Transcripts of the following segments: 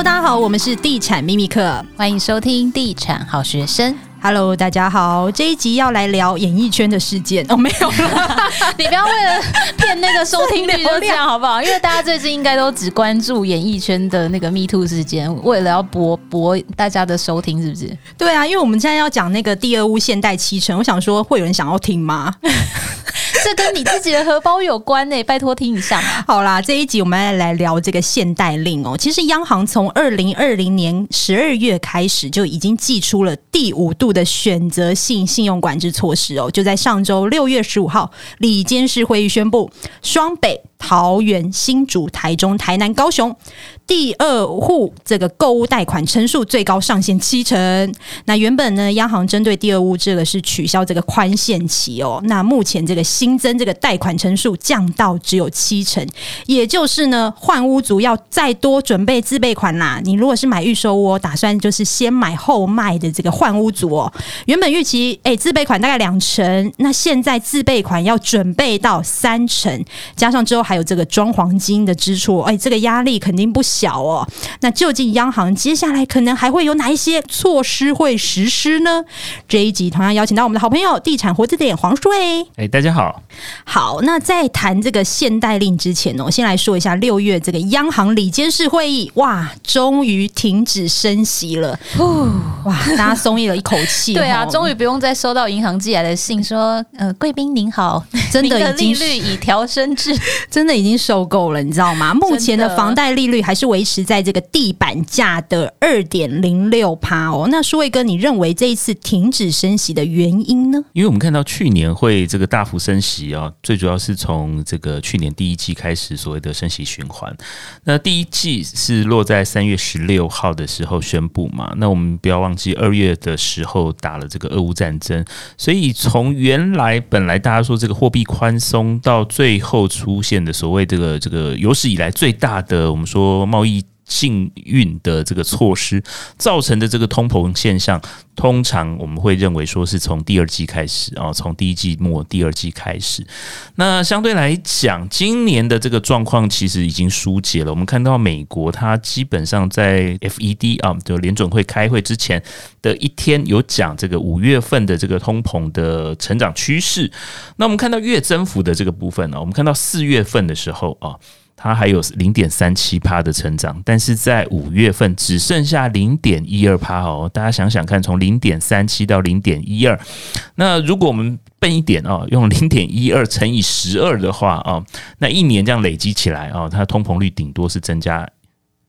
Hello，大家好，我们是地产秘密课，欢迎收听地产好学生。Hello，大家好，这一集要来聊演艺圈的事件哦，没有了，你不要为了骗那个收听率就这样好不好？因为大家最近应该都只关注演艺圈的那个 Me Too 事件，为了要博博大家的收听，是不是？对啊，因为我们现在要讲那个第二屋现代七成，我想说会有人想要听吗？这跟你自己的荷包有关呢、拜托听一下。好啦，这一集我们来来聊这个限贷令哦。其实央行从二零二零年十二月开始就已经寄出了第五度的选择性信用管制措施哦。就在上周六月十五号，里监事会议宣布，双北、桃园、新竹、台中、台南、高雄。第二户这个购物贷款成数最高上限七成。那原本呢，央行针对第二屋这个是取消这个宽限期哦。那目前这个新增这个贷款成数降到只有七成，也就是呢，换屋族要再多准备自备款啦。你如果是买预售屋，打算就是先买后卖的这个换屋族哦，原本预期诶自备款大概两成，那现在自备款要准备到三成，加上之后还有这个装黄金的支出，哎这个压力肯定不小。哦，那究竟央行接下来可能还会有哪一些措施会实施呢？这一集同样邀请到我们的好朋友地产活字典黄舒卫。哎，大家好。好，那在谈这个限贷令之前呢，我先来说一下六月这个央行里监事会议，哇，终于停止升息了。哇，大家松一了一口气。对啊，终于不用再收到银行寄来的信说，呃，贵宾您好，真的已经利率已调升至，真的已经受够了，你知道吗？目前的房贷利率还是维持在这个地板价的二点零六趴哦。那舒卫哥，你认为这一次停止升息的原因呢？因为我们看到去年会这个大幅升息啊，最主要是从这个去年第一季开始所谓的升息循环。那第一季是落在三月十六号的时候宣布嘛？那我们不要忘记二月的时候打了这个俄乌战争，所以从原来本来大家说这个货币宽松，到最后出现的所谓这个这个有史以来最大的我们说贸易。幸运的这个措施造成的这个通膨现象，通常我们会认为说是从第二季开始啊，从第一季末第二季开始。那相对来讲，今年的这个状况其实已经疏解了。我们看到美国它基本上在 FED 啊，就联准会开会之前的一天有讲这个五月份的这个通膨的成长趋势。那我们看到月增幅的这个部分呢，我们看到四月份的时候啊。它还有零点三七趴的成长，但是在五月份只剩下零点一二趴哦。大家想想看，从零点三七到零点一二，那如果我们笨一点哦，用零点一二乘以十二的话哦，那一年这样累积起来哦，它通膨率顶多是增加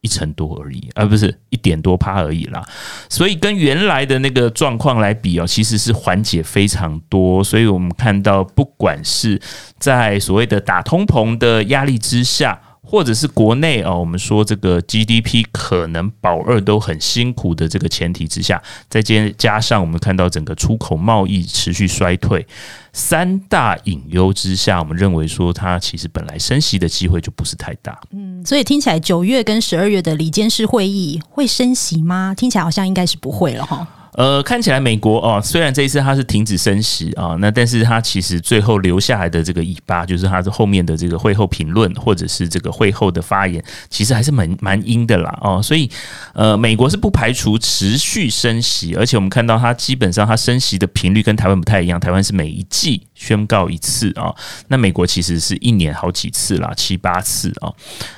一成多而已，而不是一点多趴而已啦。所以跟原来的那个状况来比哦，其实是缓解非常多。所以我们看到，不管是在所谓的打通膨的压力之下，或者是国内啊，我们说这个 GDP 可能保二都很辛苦的这个前提之下，再加加上我们看到整个出口贸易持续衰退，三大隐忧之下，我们认为说它其实本来升息的机会就不是太大。嗯，所以听起来九月跟十二月的里监事会议会升息吗？听起来好像应该是不会了哈。呃，看起来美国哦，虽然这一次它是停止升息啊，那但是它其实最后留下来的这个尾巴，就是它的后面的这个会后评论或者是这个会后的发言，其实还是蛮蛮阴的啦哦，所以呃，美国是不排除持续升息，而且我们看到它基本上它升息的频率跟台湾不太一样，台湾是每一季宣告一次啊，那美国其实是一年好几次啦，七八次啊。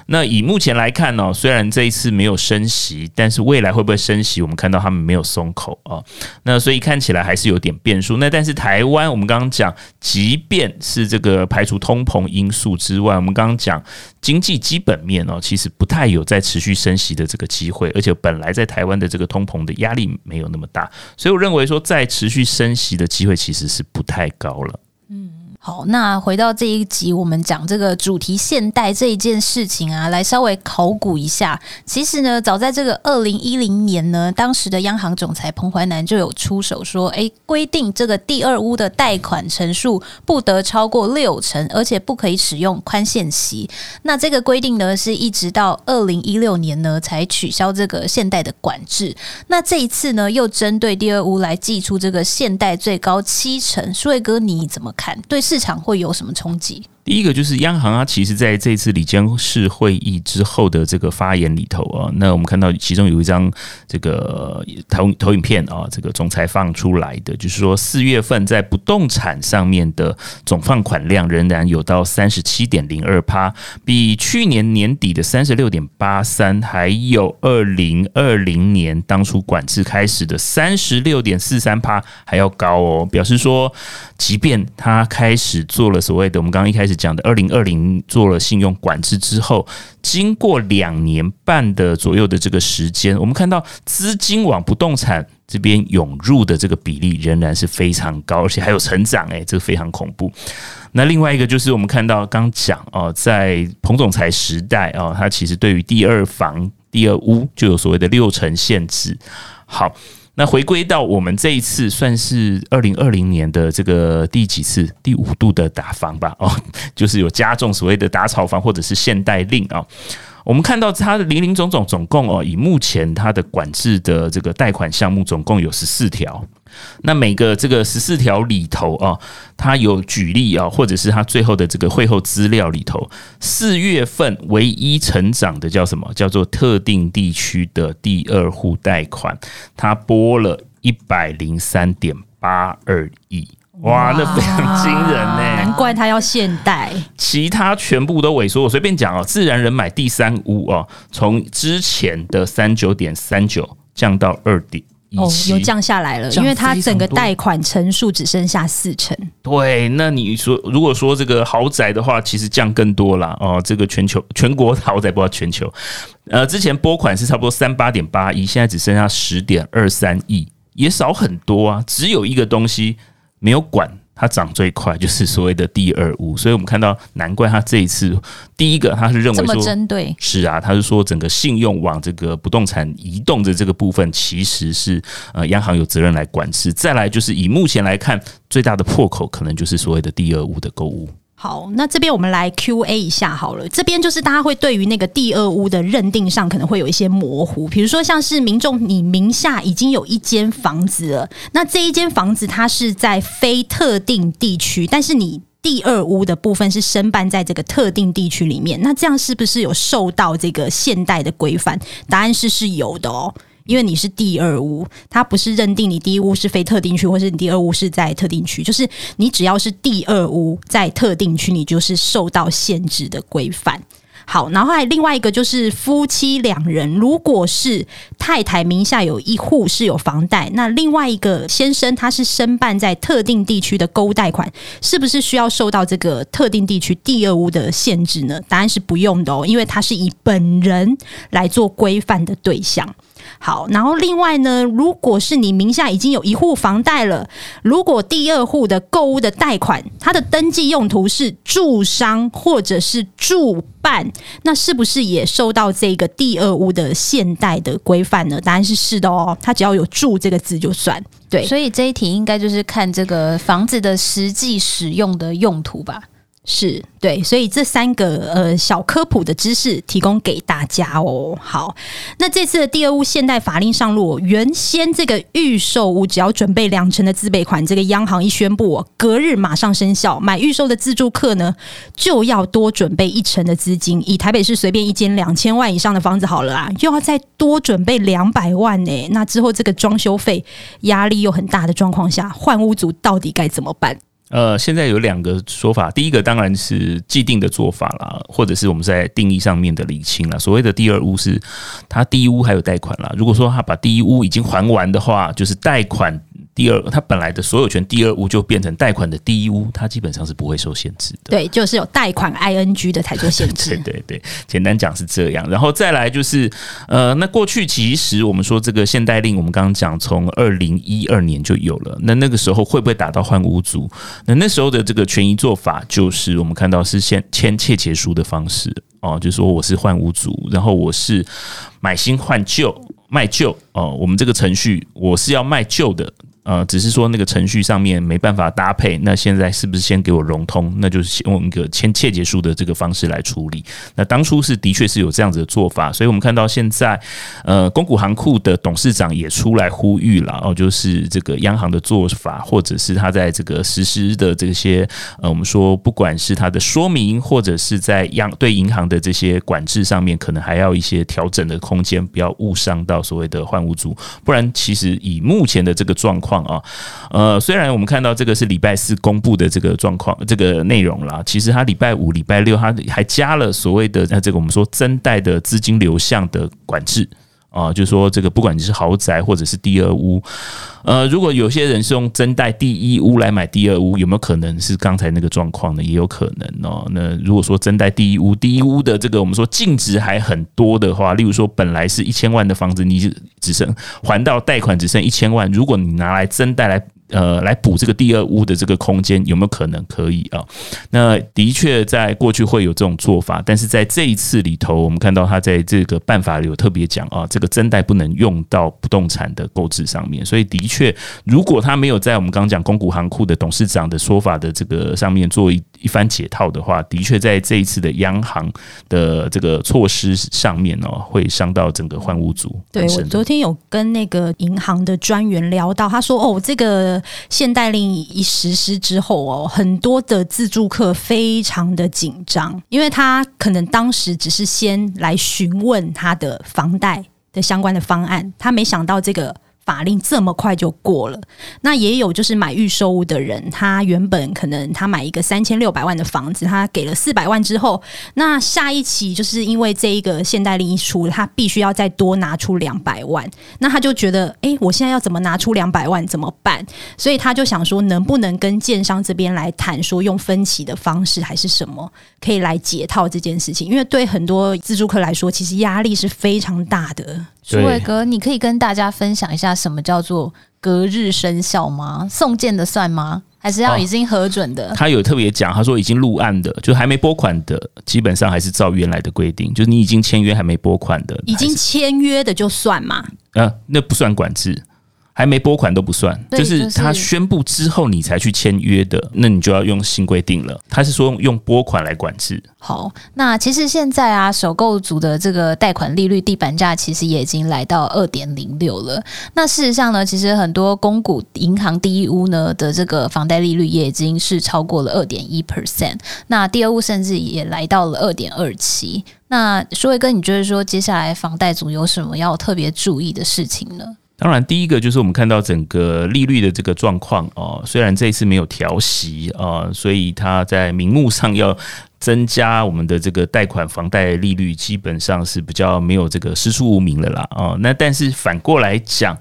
那以目前来看呢，虽然这一次没有升息，但是未来会不会升息，我们看到他们没有松口。哦，那所以看起来还是有点变数。那但是台湾，我们刚刚讲，即便是这个排除通膨因素之外，我们刚刚讲经济基本面哦，其实不太有再持续升息的这个机会，而且本来在台湾的这个通膨的压力没有那么大，所以我认为说再持续升息的机会其实是不太高了。好，那回到这一集，我们讲这个主题现代这一件事情啊，来稍微考古一下。其实呢，早在这个二零一零年呢，当时的央行总裁彭淮南就有出手说，诶，规定这个第二屋的贷款成数不得超过六成，而且不可以使用宽限期。那这个规定呢，是一直到二零一六年呢才取消这个现代的管制。那这一次呢，又针对第二屋来祭出这个现代最高七成。苏伟哥，你怎么看？对？市场会有什么冲击？第一个就是央行啊，其实在这次理监事会议之后的这个发言里头啊，那我们看到其中有一张这个投投影片啊，这个总裁放出来的，就是说四月份在不动产上面的总放款量仍然有到三十七点零二趴，比去年年底的三十六点八三，还有二零二零年当初管制开始的三十六点四三趴还要高哦，表示说，即便他开始做了所谓的我们刚刚一开始。讲的二零二零做了信用管制之后，经过两年半的左右的这个时间，我们看到资金往不动产这边涌入的这个比例仍然是非常高，而且还有成长，诶，这个非常恐怖。那另外一个就是我们看到刚讲哦，在彭总裁时代哦，他其实对于第二房、第二屋就有所谓的六成限制。好。那回归到我们这一次算是二零二零年的这个第几次第五度的打房吧？哦，就是有加重所谓的打草房或者是限贷令啊。我们看到它的林林总总，总共哦，以目前它的管制的这个贷款项目总共有十四条。那每个这个十四条里头啊，它有举例啊，或者是它最后的这个会后资料里头，四月份唯一成长的叫什么？叫做特定地区的第二户贷款，它拨了一百零三点八二亿。哇，那非常惊人呢！难怪他要限贷，其他全部都萎缩。我随便讲哦，自然人买第三屋哦，从之前的三九点三九降到二点一七，有降下来了，因为它整个贷款成数只剩下四成。对，那你说如果说这个豪宅的话，其实降更多了哦。这个全球 全国豪宅不知道全球，呃，之前拨款是差不多三八点八亿，现在只剩下十点二三亿，也少很多啊。只有一个东西。没有管它涨最快，就是所谓的第二屋，所以我们看到，难怪他这一次第一个他是认为说，针对，是啊，他是说整个信用往这个不动产移动的这个部分，其实是呃央行有责任来管制。再来就是以目前来看，最大的破口可能就是所谓的第二屋的购屋。好，那这边我们来 Q&A 一下好了。这边就是大家会对于那个第二屋的认定上可能会有一些模糊，比如说像是民众你名下已经有一间房子了，那这一间房子它是在非特定地区，但是你第二屋的部分是申办在这个特定地区里面，那这样是不是有受到这个现代的规范？答案是是有的哦。因为你是第二屋，它不是认定你第一屋是非特定区，或是你第二屋是在特定区，就是你只要是第二屋在特定区，你就是受到限制的规范。好，然后还有另外一个就是夫妻两人，如果是太太名下有一户是有房贷，那另外一个先生他是申办在特定地区的购物贷款，是不是需要受到这个特定地区第二屋的限制呢？答案是不用的哦，因为他是以本人来做规范的对象。好，然后另外呢，如果是你名下已经有一户房贷了，如果第二户的购物的贷款，它的登记用途是住商或者是住办，那是不是也受到这个第二屋的现贷的规范呢？答案是是的哦，它只要有“住”这个字就算。对，所以这一题应该就是看这个房子的实际使用的用途吧。是对，所以这三个呃小科普的知识提供给大家哦。好，那这次的第二屋现代法令上路，原先这个预售屋只要准备两成的自备款，这个央行一宣布，隔日马上生效，买预售的自住客呢就要多准备一成的资金。以台北市随便一间两千万以上的房子好了啊，又要再多准备两百万呢。那之后这个装修费压力又很大的状况下，换屋族到底该怎么办？呃，现在有两个说法，第一个当然是既定的做法啦，或者是我们在定义上面的厘清了。所谓的第二屋是，他第一屋还有贷款啦。如果说他把第一屋已经还完的话，就是贷款。第二，它本来的所有权第二屋就变成贷款的第一屋，它基本上是不会受限制的。对，就是有贷款 ING 的才做限制。对对对，简单讲是这样。然后再来就是，呃，那过去其实我们说这个限贷令，我们刚刚讲从二零一二年就有了。那那个时候会不会打到换屋族？那那时候的这个权益做法，就是我们看到是先签切结书的方式哦，就是说我是换屋族，然后我是买新换旧卖旧哦，我们这个程序我是要卖旧的。呃，只是说那个程序上面没办法搭配，那现在是不是先给我融通？那就是用一个签切结书的这个方式来处理。那当初是的确是有这样子的做法，所以我们看到现在，呃，公股行库的董事长也出来呼吁了哦，就是这个央行的做法，或者是他在这个实施的这些，呃，我们说不管是他的说明，或者是在央对银行的这些管制上面，可能还要一些调整的空间，不要误伤到所谓的换屋族，不然其实以目前的这个状况。况啊，呃，虽然我们看到这个是礼拜四公布的这个状况，这个内容啦，其实他礼拜五、礼拜六，他还加了所谓的呃，这个我们说增贷的资金流向的管制。啊，就是说这个，不管你是豪宅或者是第二屋，呃，如果有些人是用增贷第一屋来买第二屋，有没有可能是刚才那个状况呢？也有可能哦。那如果说增贷第一屋，第一屋的这个我们说净值还很多的话，例如说本来是一千万的房子，你只剩还到贷款只剩一千万，如果你拿来增贷来。呃，来补这个第二屋的这个空间有没有可能可以啊？那的确在过去会有这种做法，但是在这一次里头，我们看到他在这个办法里有特别讲啊，这个增贷不能用到不动产的购置上面。所以的确，如果他没有在我们刚刚讲公股行库的董事长的说法的这个上面做一一番解套的话，的确在这一次的央行的这个措施上面哦，会伤到整个换屋族。对，我昨天有跟那个银行的专员聊到，他说哦，这个。现代令一实施之后哦，很多的自住客非常的紧张，因为他可能当时只是先来询问他的房贷的相关的方案，他没想到这个。法令这么快就过了，那也有就是买预售屋的人，他原本可能他买一个三千六百万的房子，他给了四百万之后，那下一期就是因为这一个限贷令一出，他必须要再多拿出两百万，那他就觉得，诶，我现在要怎么拿出两百万怎么办？所以他就想说，能不能跟建商这边来谈，说用分期的方式还是什么，可以来解套这件事情？因为对很多自住客来说，其实压力是非常大的。书伟哥，你可以跟大家分享一下什么叫做隔日生效吗？送件的算吗？还是要已经核准的？哦、他有特别讲，他说已经入案的，就还没拨款的，基本上还是照原来的规定，就是你已经签约还没拨款的，已经签约的就算嘛？啊，那不算管制。还没拨款都不算，就是他宣布之后你才去签约的，那你就要用新规定了。他是说用用拨款来管制。好，那其实现在啊，首购族的这个贷款利率地板价其实也已经来到二点零六了。那事实上呢，其实很多公股银行第一屋呢的这个房贷利率也已经是超过了二点一 percent，那第二屋甚至也来到了二点二七。那舒伟哥，你觉得说接下来房贷族有什么要特别注意的事情呢？当然，第一个就是我们看到整个利率的这个状况哦，虽然这一次没有调息啊，所以它在名目上要增加我们的这个贷款房贷利率，基本上是比较没有这个师出无名的啦啊。那但是反过来讲。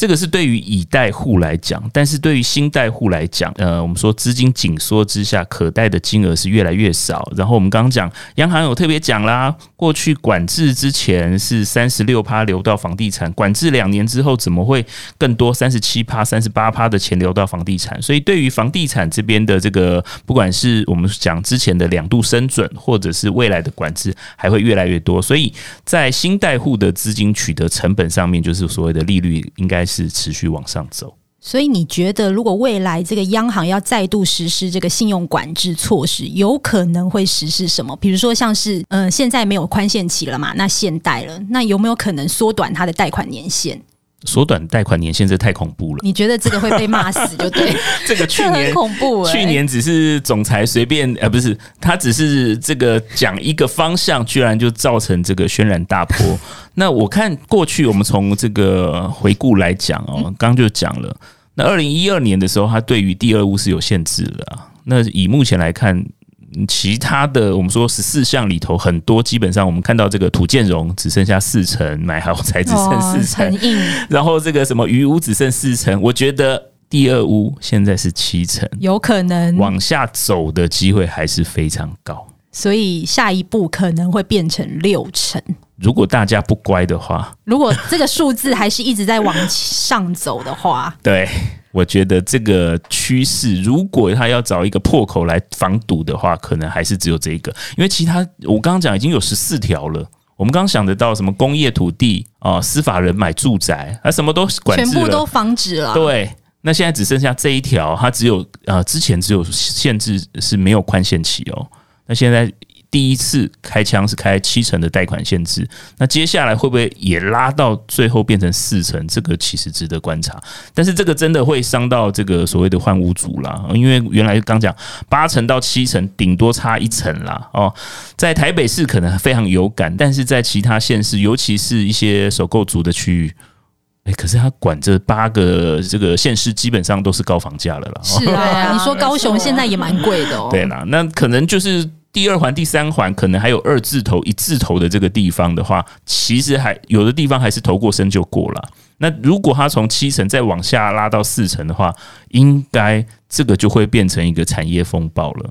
这个是对于已贷户来讲，但是对于新贷户来讲，呃，我们说资金紧缩之下，可贷的金额是越来越少。然后我们刚刚讲，央行有特别讲啦，过去管制之前是三十六趴流到房地产，管制两年之后，怎么会更多三十七趴、三十八趴的钱流到房地产？所以对于房地产这边的这个，不管是我们讲之前的两度升准，或者是未来的管制，还会越来越多。所以在新贷户的资金取得成本上面，就是所谓的利率应该。是持续往上走，所以你觉得，如果未来这个央行要再度实施这个信用管制措施，有可能会实施什么？比如说，像是嗯，现在没有宽限期了嘛，那限贷了，那有没有可能缩短它的贷款年限？缩短贷款年限，这太恐怖了。你觉得这个会被骂死，就对。这个去年恐怖，去年只是总裁随便，呃，不是，他只是这个讲一个方向，居然就造成这个轩然大波。那我看过去，我们从这个回顾来讲哦，刚刚就讲了，那二零一二年的时候，他对于第二屋是有限制的啊。那以目前来看。其他的，我们说十四项里头很多，基本上我们看到这个土建融只剩下四成，买豪宅只剩四成，然后这个什么余屋只剩四成，我觉得第二屋现在是七成，有可能往下走的机会还是非常高，所以下一步可能会变成六成。如果大家不乖的话，如果这个数字还是一直在往上走的话，对。我觉得这个趋势，如果他要找一个破口来防堵的话，可能还是只有这个，因为其他我刚刚讲已经有十四条了。我们刚想得到什么工业土地啊、司法人买住宅，啊，什么都管制，全部都防止了。对，那现在只剩下这一条，它只有呃，之前只有限制是没有宽限期哦。那现在。第一次开枪是开七成的贷款限制，那接下来会不会也拉到最后变成四成？这个其实值得观察。但是这个真的会伤到这个所谓的换屋族啦，因为原来刚讲八成到七成，顶多差一层啦。哦，在台北市可能非常有感，但是在其他县市，尤其是一些首购族的区域，哎，可是他管这八个这个县市，基本上都是高房价了啦。是啊，你说高雄现在也蛮贵的哦。对啦，那可能就是。第二环、第三环可能还有二字头、一字头的这个地方的话，其实还有的地方还是头过身就过了。那如果它从七层再往下拉到四层的话，应该这个就会变成一个产业风暴了。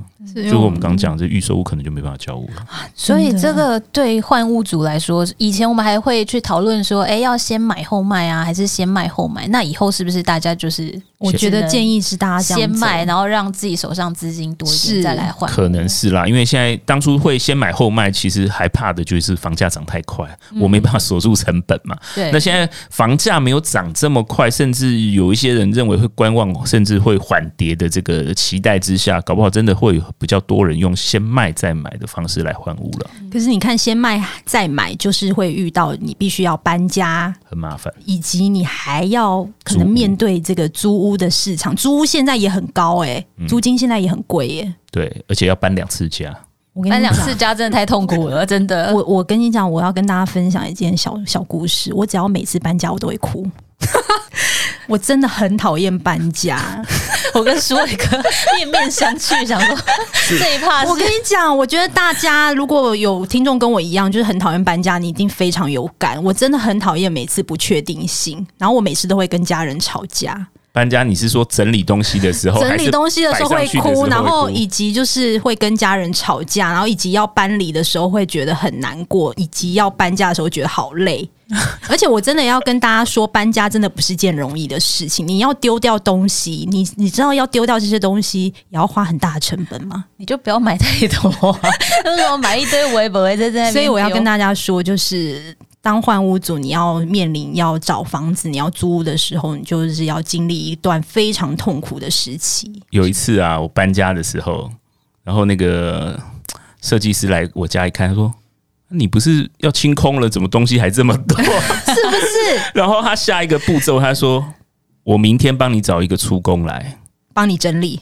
就我们刚讲，这预售屋可能就没办法交屋了。所以这个对换屋主来说，以前我们还会去讨论说，哎，要先买后卖啊，还是先卖后买？那以后是不是大家就是？我觉得建议是大家先卖，然后让自己手上资金多一点再来换。可能是啦，因为现在当初会先买后卖，其实害怕的就是房价涨太快，我没办法锁住成本嘛。对。那现在房价没有涨这么快，甚至有一些人认为会观望，甚至会缓跌的这个期待之下，搞不好真的会有比较多人用先卖再买的方式来换屋了。可是你看，先卖再买，就是会遇到你必须要搬家，很麻烦，以及你还要可能面对这个租屋。的市场，租屋现在也很高哎、欸，租金现在也很贵耶、欸。对，而且要搬两次家，我跟你讲，搬两次家真的太痛苦了，真的。我我跟你讲，我要跟大家分享一件小小故事。我只要每次搬家，我都会哭。我真的很讨厌搬家。我跟舒伟哥面面相觑，想说这一趴。我跟你讲，我觉得大家如果有听众跟我一样，就是很讨厌搬家，你一定非常有感。我真的很讨厌每次不确定性，然后我每次都会跟家人吵架。搬家，你是说整理东西的时候，整理东西的时候会哭，然后以及就是会跟家人吵架，然后以及要搬离的时候会觉得很难过，以及要搬家的时候觉得好累。而且我真的要跟大家说，搬家真的不是件容易的事情。你要丢掉东西，你你知道要丢掉这些东西也要花很大的成本吗？你就不要买太多，为什么买一堆我也不会在这边？所以我要跟大家说，就是。当换屋主，你要面临要找房子，你要租屋的时候，你就是要经历一段非常痛苦的时期。有一次啊，我搬家的时候，然后那个设计师来我家一看，他说：“你不是要清空了，怎么东西还这么多？是不是？”然后他下一个步骤，他说：“我明天帮你找一个出工来帮你整理。”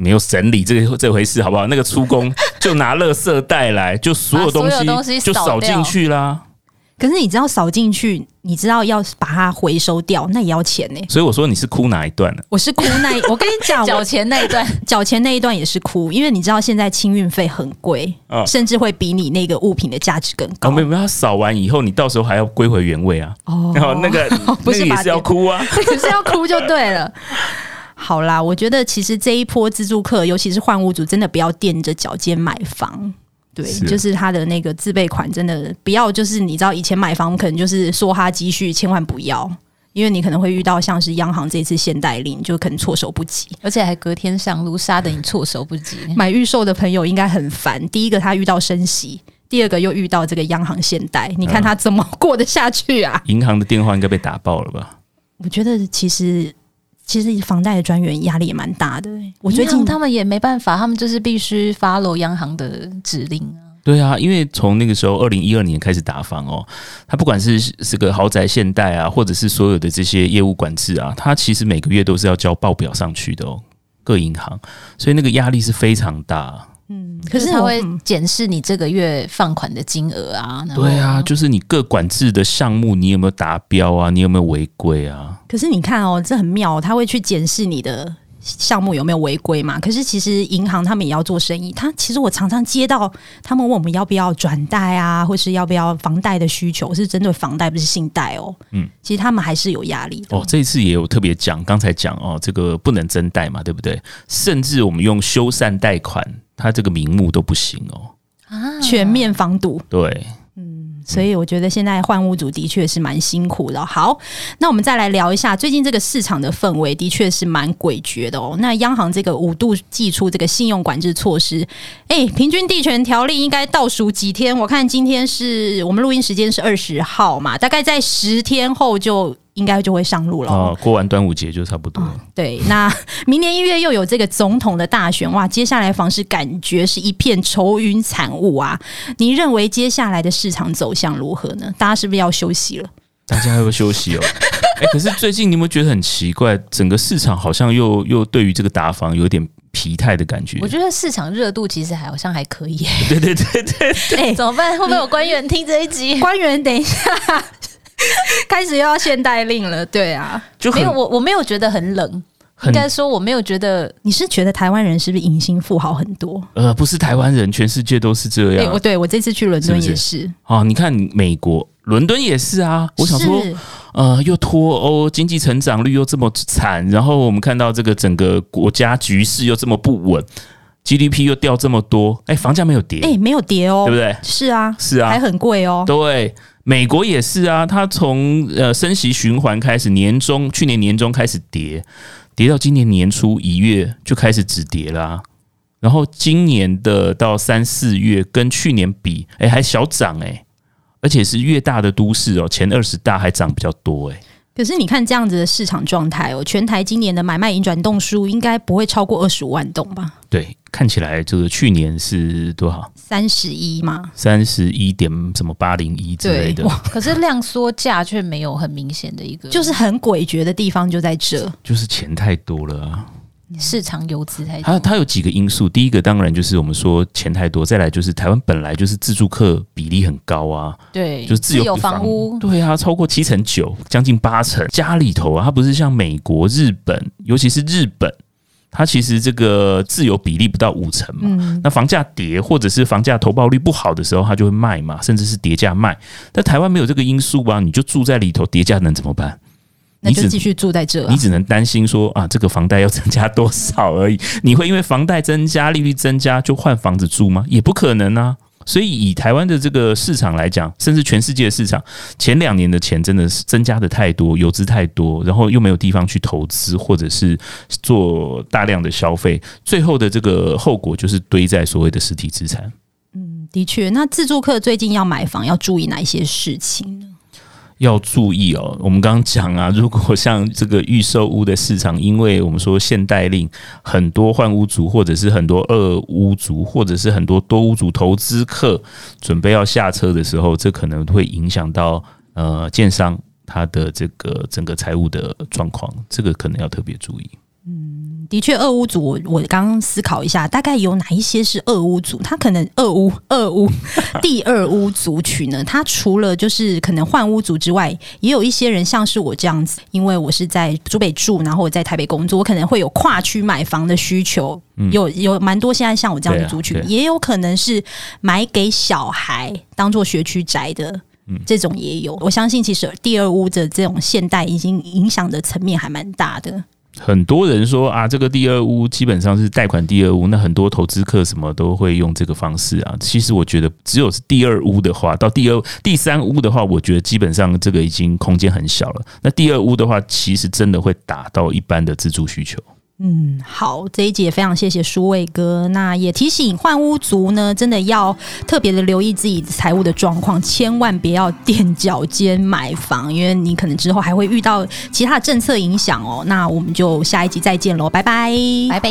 没有整理这个这回事，好不好？那个出工就拿垃圾袋来，就所有东西 就扫进去啦。可是你知道扫进去，你知道要把它回收掉，那也要钱呢、欸。所以我说你是哭哪一段呢？我是哭那一，我跟你讲，缴钱那一段，缴钱那一段也是哭，因为你知道现在清运费很贵，哦、甚至会比你那个物品的价值更高。没有没有，扫完以后你到时候还要归回原位啊。哦，然后那个 不是也是要哭啊，只是要哭就对了。好啦，我觉得其实这一波自助客，尤其是换屋主，真的不要垫着脚尖买房。对，是就是他的那个自备款，真的不要。就是你知道，以前买房可能就是梭哈积蓄，千万不要，因为你可能会遇到像是央行这次限贷令，就可能措手不及，而且还隔天上路，杀得你措手不及。买预售的朋友应该很烦。第一个他遇到升息，第二个又遇到这个央行限贷，你看他怎么过得下去啊？银行的电话应该被打爆了吧？我觉得其实。其实房贷的专员压力也蛮大的，我最近他们也没办法，他们就是必须 follow 央行的指令啊。对啊，因为从那个时候二零一二年开始打房哦，他不管是这个豪宅现贷啊，或者是所有的这些业务管制啊，他其实每个月都是要交报表上去的哦，各银行，所以那个压力是非常大。嗯，可是他会检视你这个月放款的金额啊。对啊，就是你各管制的项目，你有没有达标啊？你有没有违规啊？可是你看哦，这很妙，他会去检视你的项目有没有违规嘛？可是其实银行他们也要做生意，他其实我常常接到他们问我们要不要转贷啊，或是要不要房贷的需求，是针对房贷不是信贷哦。嗯，其实他们还是有压力的哦。这一次也有特别讲，刚才讲哦，这个不能增贷嘛，对不对？甚至我们用修缮贷款。他这个名目都不行哦，啊，全面防堵，对，嗯，所以我觉得现在换屋主的确是蛮辛苦的。好，那我们再来聊一下最近这个市场的氛围，的确是蛮诡谲的哦。那央行这个五度祭出这个信用管制措施，哎，平均地权条例应该倒数几天？我看今天是我们录音时间是二十号嘛，大概在十天后就。应该就会上路了哦，过完端午节就差不多了。嗯。对，那 明年一月又有这个总统的大选，哇，接下来房市感觉是一片愁云惨雾啊！你认为接下来的市场走向如何呢？大家是不是要休息了？大家要不要休息哦？哎、欸，可是最近你有没有觉得很奇怪？整个市场好像又又对于这个打房有点疲态的感觉。我觉得市场热度其实还好像还可以。对对对对对，哎、欸，怎么办？会不会有官员听这一集？官员，等一下。开始又要限贷令了，对啊，就没有我我没有觉得很冷，应该说我没有觉得。你是觉得台湾人是不是隐形富豪很多？呃，不是台湾人，全世界都是这样。对我这次去伦敦也是。啊，你看美国伦敦也是啊。我想说，呃，又脱欧，经济成长率又这么惨，然后我们看到这个整个国家局势又这么不稳，GDP 又掉这么多，哎、欸，房价没有跌，哎、欸，没有跌哦，对不对？是啊，是啊，还很贵哦，对。美国也是啊，它从呃升息循环开始，年中去年年中开始跌，跌到今年年初一月就开始止跌啦、啊。然后今年的到三四月跟去年比，哎、欸、还小涨哎、欸，而且是越大的都市哦，前二十大还涨比较多哎、欸。可是你看这样子的市场状态哦，全台今年的买卖移转动数应该不会超过二十五万栋吧？对，看起来就是去年是多少？三十一嘛？三十一点什么八零一之类的。可是量缩价却没有很明显的一个，就是很诡谲的地方就在这，就是钱太多了啊。市场游资太多，它它有几个因素。第一个当然就是我们说钱太多，再来就是台湾本来就是自住客比例很高啊，对，就是自有，自有房屋，对啊，超过七成九，将近八成。家里头啊，它不是像美国、日本，尤其是日本，它其实这个自有比例不到五成嘛。嗯、那房价跌或者是房价投报率不好的时候，它就会卖嘛，甚至是跌价卖。但台湾没有这个因素啊？你就住在里头，跌价能怎么办？你就继续住在这，你只能担心说啊，这个房贷要增加多少而已。你会因为房贷增加、利率增加就换房子住吗？也不可能啊。所以以台湾的这个市场来讲，甚至全世界的市场，前两年的钱真的是增加的太多，游资太多，然后又没有地方去投资或者是做大量的消费，最后的这个后果就是堆在所谓的实体资产。嗯，的确。那自助客最近要买房要注意哪一些事情呢？要注意哦，我们刚刚讲啊，如果像这个预售屋的市场，因为我们说限贷令，很多换屋族或者是很多二屋族，或者是很多多屋族投资客准备要下车的时候，这可能会影响到呃建商他的这个整个财务的状况，这个可能要特别注意。嗯，的确，二屋族，我我刚刚思考一下，大概有哪一些是二屋族？他可能二屋二屋第二屋族群呢？他除了就是可能换屋族之外，也有一些人像是我这样子，因为我是在竹北住，然后我在台北工作，我可能会有跨区买房的需求。嗯、有有蛮多现在像我这样的族群，也有可能是买给小孩当做学区宅的，嗯，这种也有。我相信其实第二屋的这种现代已经影响的层面还蛮大的。很多人说啊，这个第二屋基本上是贷款第二屋，那很多投资客什么都会用这个方式啊。其实我觉得，只有是第二屋的话，到第二、第三屋的话，我觉得基本上这个已经空间很小了。那第二屋的话，其实真的会打到一般的自住需求。嗯，好，这一集也非常谢谢舒卫哥。那也提醒换屋族呢，真的要特别的留意自己财务的状况，千万别要垫脚尖买房，因为你可能之后还会遇到其他的政策影响哦。那我们就下一集再见喽，拜拜，拜拜。